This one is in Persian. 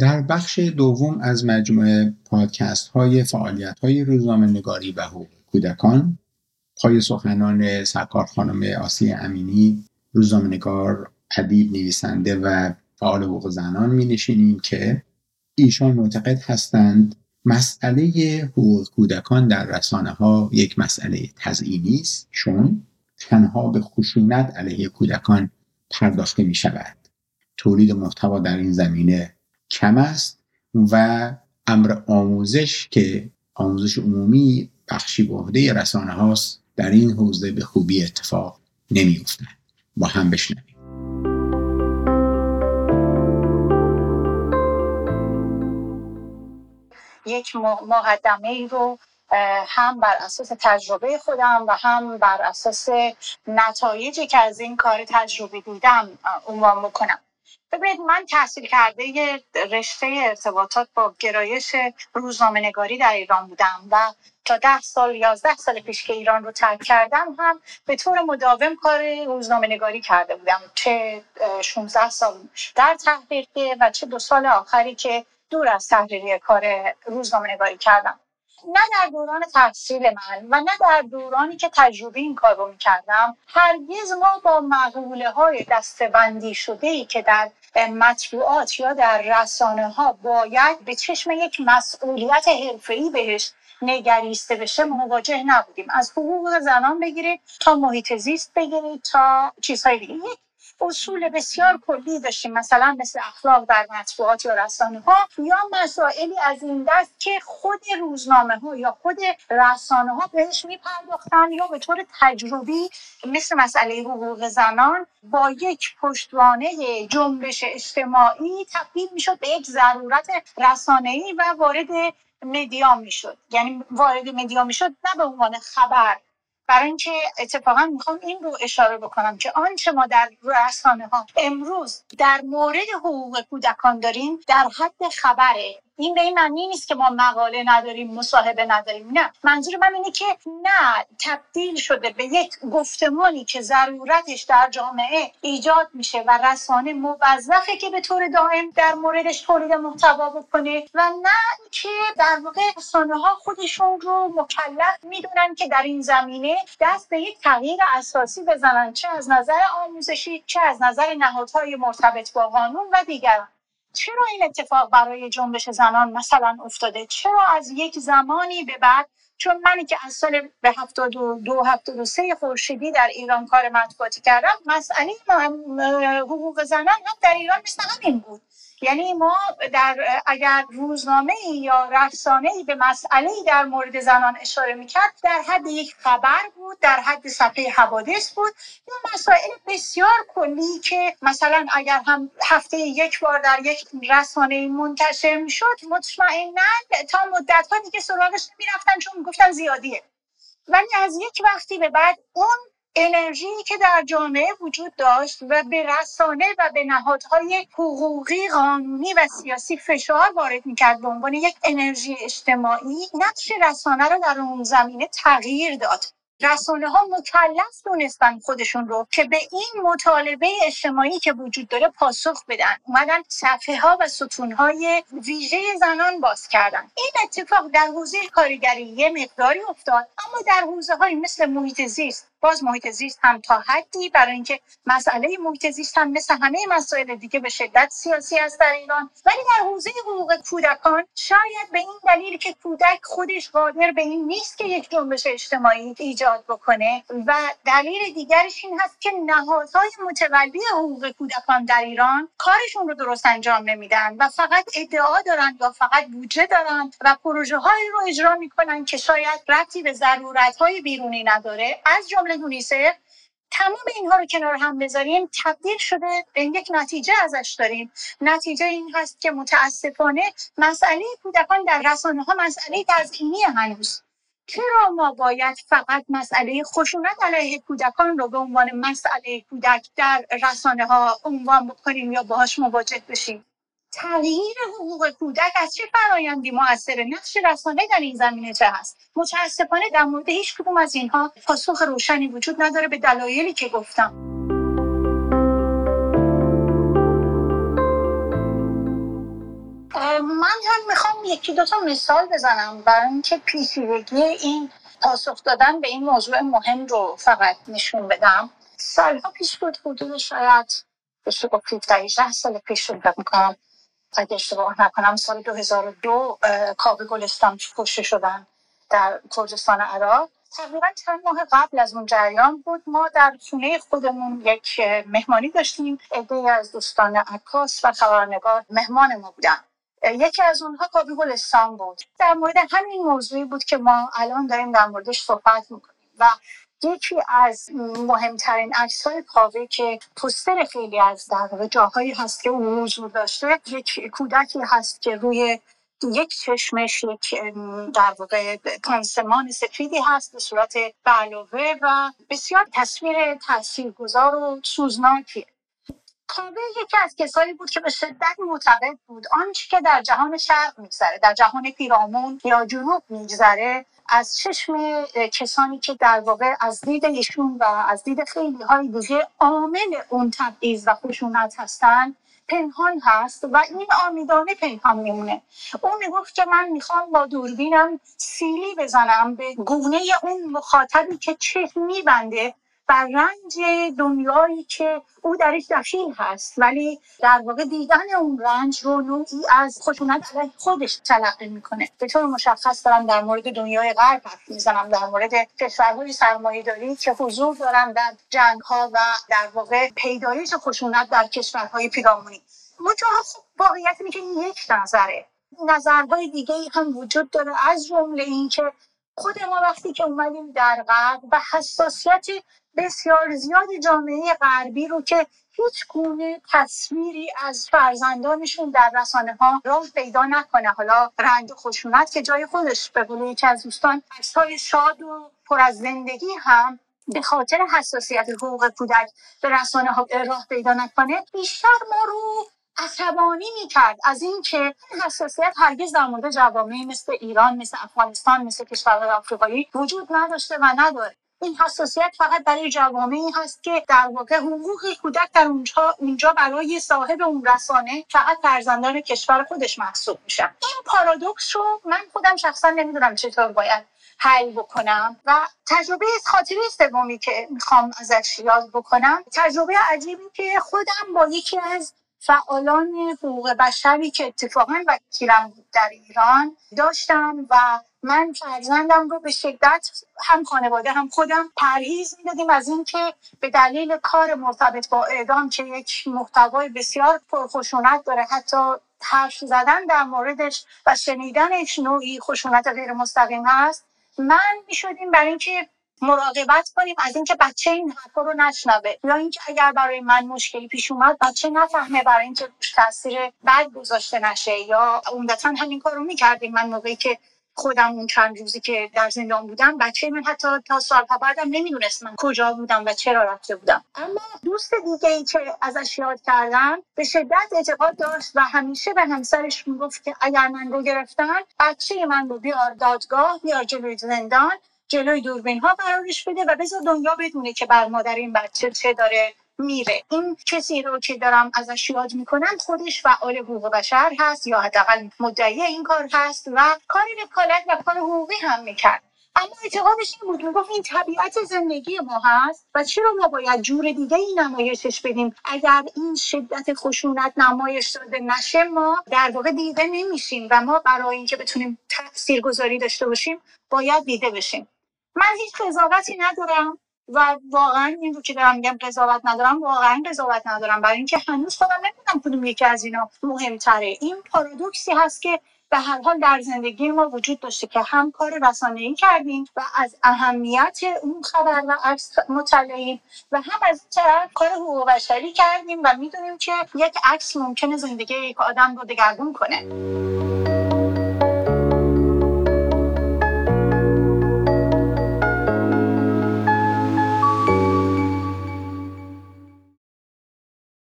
در بخش دوم از مجموعه پادکست های فعالیت های روزنامه نگاری و حقوق کودکان پای سخنان سرکار خانم آسی امینی روزنامه نگار ادیب نویسنده و فعال حقوق زنان می نشینیم که ایشان معتقد هستند مسئله حقوق کودکان در رسانه ها یک مسئله تزئینی است. چون تنها به خشونت علیه کودکان پرداخته می شود تولید محتوا در این زمینه کم است و امر آموزش که آموزش عمومی بخشی به عهده رسانه هاست در این حوزه به خوبی اتفاق نمیافتد با هم بشنویم. یک مقدمه ای رو هم بر اساس تجربه خودم و هم بر اساس نتایجی که از این کار تجربه دیدم عنوان می‌کنم ببینید من تحصیل کرده رشته ارتباطات با گرایش روزنامه نگاری در ایران بودم و تا ده سال یازده سال پیش که ایران رو ترک کردم هم به طور مداوم کار روزنامه نگاری کرده بودم. چه 16 سال در تحقیقی و چه دو سال آخری که دور از تحریری کار روزنامه نگاری کردم. نه در دوران تحصیل من و نه در دورانی که تجربه این کار رو می‌کردم هرگز ما با مقوله های دستبندی شده ای که در مطبوعات یا در رسانه ها باید به چشم یک مسئولیت حرفه‌ای بهش نگریسته بشه مواجه نبودیم. از حقوق زنان بگیرید تا محیط زیست بگیرید تا چیزهای دیگه. اصول بسیار کلی داشتیم. مثلا مثل اخلاق در مطبوعات یا رسانه ها یا مسائلی از این دست که خود روزنامه ها یا خود رسانه ها بهش میپرداختن یا به طور تجربی مثل مسئله حقوق زنان با یک پشتوانه جنبش اجتماعی تبدیل می‌شد به یک ضرورت ای و وارد مدیا می‌شد. یعنی وارد مدیا می‌شد نه به عنوان خبر. برای اینکه اتفاقا می‌خوام این رو اشاره بکنم که آنچه ما در رسانه ها امروز در مورد حقوق کودکان داریم در حد خبره. این به این معنی نیست که ما مقاله نداریم مصاحبه نداریم نه. منظور من اینه که نه تبدیل شده به یک گفتمانی که ضرورتش در جامعه ایجاد میشه و رسانه موظفه که به طور دائم در موردش تولید محتوا بکنه و نه که در واقع رسانه ها خودشون رو مکلف می‌دونن که در این زمینه دست به یک تغییر اساسی بزنن چه از نظر آموزشی چه از نظر نهادهای مرتبط با قانون و دیگران. چرا این اتفاق برای جنبش زنان مثلا افتاده؟ چرا از یک زمانی به بعد؟ چون منی که از سال به هفتاد و دو هفتاد و سه خورشیدی در ایران کار مطبوعاتی کردم مسئله حقوق زنان هم در ایران مثل همین بود. یعنی ما در اگر روزنامه یا رسانه به مسئله در مورد زنان اشاره می‌کرد در حد یک خبر بود در حد صفحه حوادث بود. یا مسائل بسیار کلی که مثلا اگر هم هفته یک بار در یک رسانه منتشر می‌شد مطمئنا تا مدت ها دیگه سراغش نمی‌رفتن چون گفتن زیادیه. ولی از یک وقتی به بعد اون انرژی که در جامعه وجود داشت و به رسانه و به نهادهای حقوقی قانونی و سیاسی فشار وارد می‌کرد به عنوان یک انرژی اجتماعی نقش رسانه رو در اون زمینه تغییر داد. رسانه ها مکلف دونستن خودشون رو که به این مطالبه اجتماعی که وجود داره پاسخ بدن. اومدن صفحه ها و ستون های ویژه زنان باز کردن. این اتفاق در حوزه کارگری یه مقداری افتاد اما در حوزه های مثل محیط زیست باز محیط زیست هم تا حدی برای اینکه مسئله محیط زیست هم مثل همه مسائل دیگه به شدت سیاسی است در ایران. ولی در حوزه حقوق کودکان شاید به این دلیل که کودک خودش قادر به این نیست که یک جنبش اجتماعی ایجاد بکنه و دلیل دیگرش این هست که نهادهای متولی حقوق کودکان در ایران کارشون رو درست انجام نمیدن و فقط ادعا دارن یا فقط بودجه دارن و پروژه هایی رو اجرا می‌کنن که شاید ربطی به ضرورت های بیرونی نداره. از جمله یونیسف تمام اینها رو کنار هم بذاریم. تبدیل شده به یک نتیجه ازش داریم. نتیجه این هست که متاسفانه مسئله کودکان در رسانه ها مسئله تزئینی هنوز. چرا ما باید فقط مسئله خشونت علیه کودکان رو به عنوان مسئله کودک در رسانه ها عنوان بکنیم یا باهاش مواجه بشیم؟ تغییر حقوق کودک از چه فرایندی موثر نقش رسانه در این زمینه چه هست؟ متاسفانه در مورد هیچ کدوم از اینها پاسخ روشنی وجود نداره به دلایلی که گفتم. من هم می‌خوام یکی دو تا مثال بزنم برای اینکه پیچیدگی این پاسخ دادن به این موضوع مهم رو فقط نشون بدم. سالها پیش بود حدود شاید بشه با 17 سال پیش رو می‌کنم. اگه اشتباه نکنم سال 2002 کابل گلستان کشته شدن در کردستان عراق. تقریبا چند ماه قبل از اون جریان بود. ما در خونه خودمون یک مهمانی داشتیم عده از دوستان عکاس و خبرنگار مهمان ما بودن. یکی از اونها کابل گلستان بود. در مورد همین موضوعی بود که ما الان داریم در موردش صحبت می‌کنیم و یکی از مهمترین عکس های کاوه که پوستر خیلی از در جاهایی هست که اون حضور داشته یک کودکی هست که روی یک چشمش یک در واقع پانسمان سفیدی هست به صورت بعلاوه و بسیار تصویر تاثیرگذار و سوزناکیه. کاوه یکی از کسایی بود که به شدت معتقد بود. آنچه که در جهان شرق میگذره در جهان پیرامون یا جنوب میگذره از چشم کسانی که در واقع از دید ایشون و از دید خیلی های دیگه عامل اون تبعیض و خشونت هستن پنهان هست و این آمیدانه پنهان میمونه. اون می‌گفت که من می‌خوام با دوربینم سیلی بزنم به گونه اون مخاطبی که چشم میبنده رنج دنیایی که او درش دخیل هست ولی در واقع دیدن اون رنج رو نوعی از خشونت خودش تلقی می‌کنه. به طور مشخص دارم در مورد دنیای غرب حرف می‌زنم در مورد کشورهای سرمایه داری که حضور دارن در جنگ ها و در واقع پیدایش خشونت در کشورهای پیرامونی. منتها خب واقعیت اینه که یک نظره. نظرهای دیگه هم وجود داره از جمله اینکه خود ما وقتی که اومدیم در غرب و حساسیت بسیار زیاد جامعه غربی رو که هیچ گونه تصویری از فرزندانشون در رسانه ها راه پیدا نکنه. حالا رنج و خشونت که جای خودش به قول یکی از دوستان های شاد و پر از زندگی هم به خاطر حساسیت حقوق کودک به رسانه ها راه پیدا نکنه بیشتر ما رو عصبانی می‌کرد. از اینکه این حساسیت هرگز در مورد جوامعی مثل ایران مثل افغانستان مثل کشورهای آفریقایی وجود نداشته و نداره. این حساسیت فقط برای جوامعی هست که در واقع حقوق کودک در اونجا اونجا برای صاحب اون رسانه فقط فرزندان کشور خودش محسوب میشن این پارادوکس رو من خودم شخصا نمی‌دونم چطور باید حل بکنم و تجربه خاطره سومی که می‌خوام ازش یاد بکنم تجربه عجیبی که خودم با یکی از فعالان حقوق بشری که اتفاقا وکیلم بود در ایران داشتم و من فرزندم رو به شدت هم خانواده هم خودم پرهیز می‌دادیم از اینکه به دلیل کار مرتبط با اعدام که یک محتوای بسیار پرخشونت داره حتی حرف زدن در موردش و شنیدنش نوعی خشونت غیر مستقیم هست من می‌شدیم برای اینکه مراقبت کنیم از اینکه بچه این حرفا رو نشنوه. یا اینکه اگر برای من مشکلی پیش اومد بچه نفهمه برای اینکه تاثیر بد گذاشته نشه. یا عمدتا همین کار رو می‌کردیم. من موقعی که خودم اون چند روزی که در زندان بودم بچه من حتی تا سالها بعدم نمی‌دونست من کجا بودم و چرا رفته بودم. اما دوست دیگه ای که ازش یاد کردم به شدت اعتقاد داشت و همیشه به همسرش می‌گفت که اگر من رو گرفتن بچه من رو بیار دادگاه بیار جلوی زندان. جلوی دوربین ها قرارش بده و بذار دنیا بدونه که بر مادر این بچه چه داره میره. این کسی رو که دارم ازش یاد می‌کنم خودش فعال حقوق بشر هست یا حداقل مدعی این کار هست و کار وکالت و کار حقوقی هم می‌کرد. اما اعتقادش این بود می‌گفت این طبیعت زندگی ما هست و چرا ما باید جور دیگه این نمایشش بدیم؟ اگر این شدت خشونت نمایش داده نشه ما در واقع دیده نمیشیم و ما برای اینکه بتونیم تاثیر گذاری داشته باشیم باید دیده بشیم. من هیچ قضاوتی ندارم و واقعا این رو که دارم میگم قضاوت ندارم واقعا قضاوت ندارم. برای اینکه هنوز خودم نمی‌دونم کدوم یکی از اینا مهمتره. این پارادوکسی هست که به هر حال در زندگی ما وجود داشته که هم کار رسانه ای کردیم و از اهمیت اون خبر و عکس مطلعیم و هم از طرف کار حقوق بشری کردیم و می‌دونیم که یک عکس ممکنه زندگی یک آدم رو دگرگون کنه.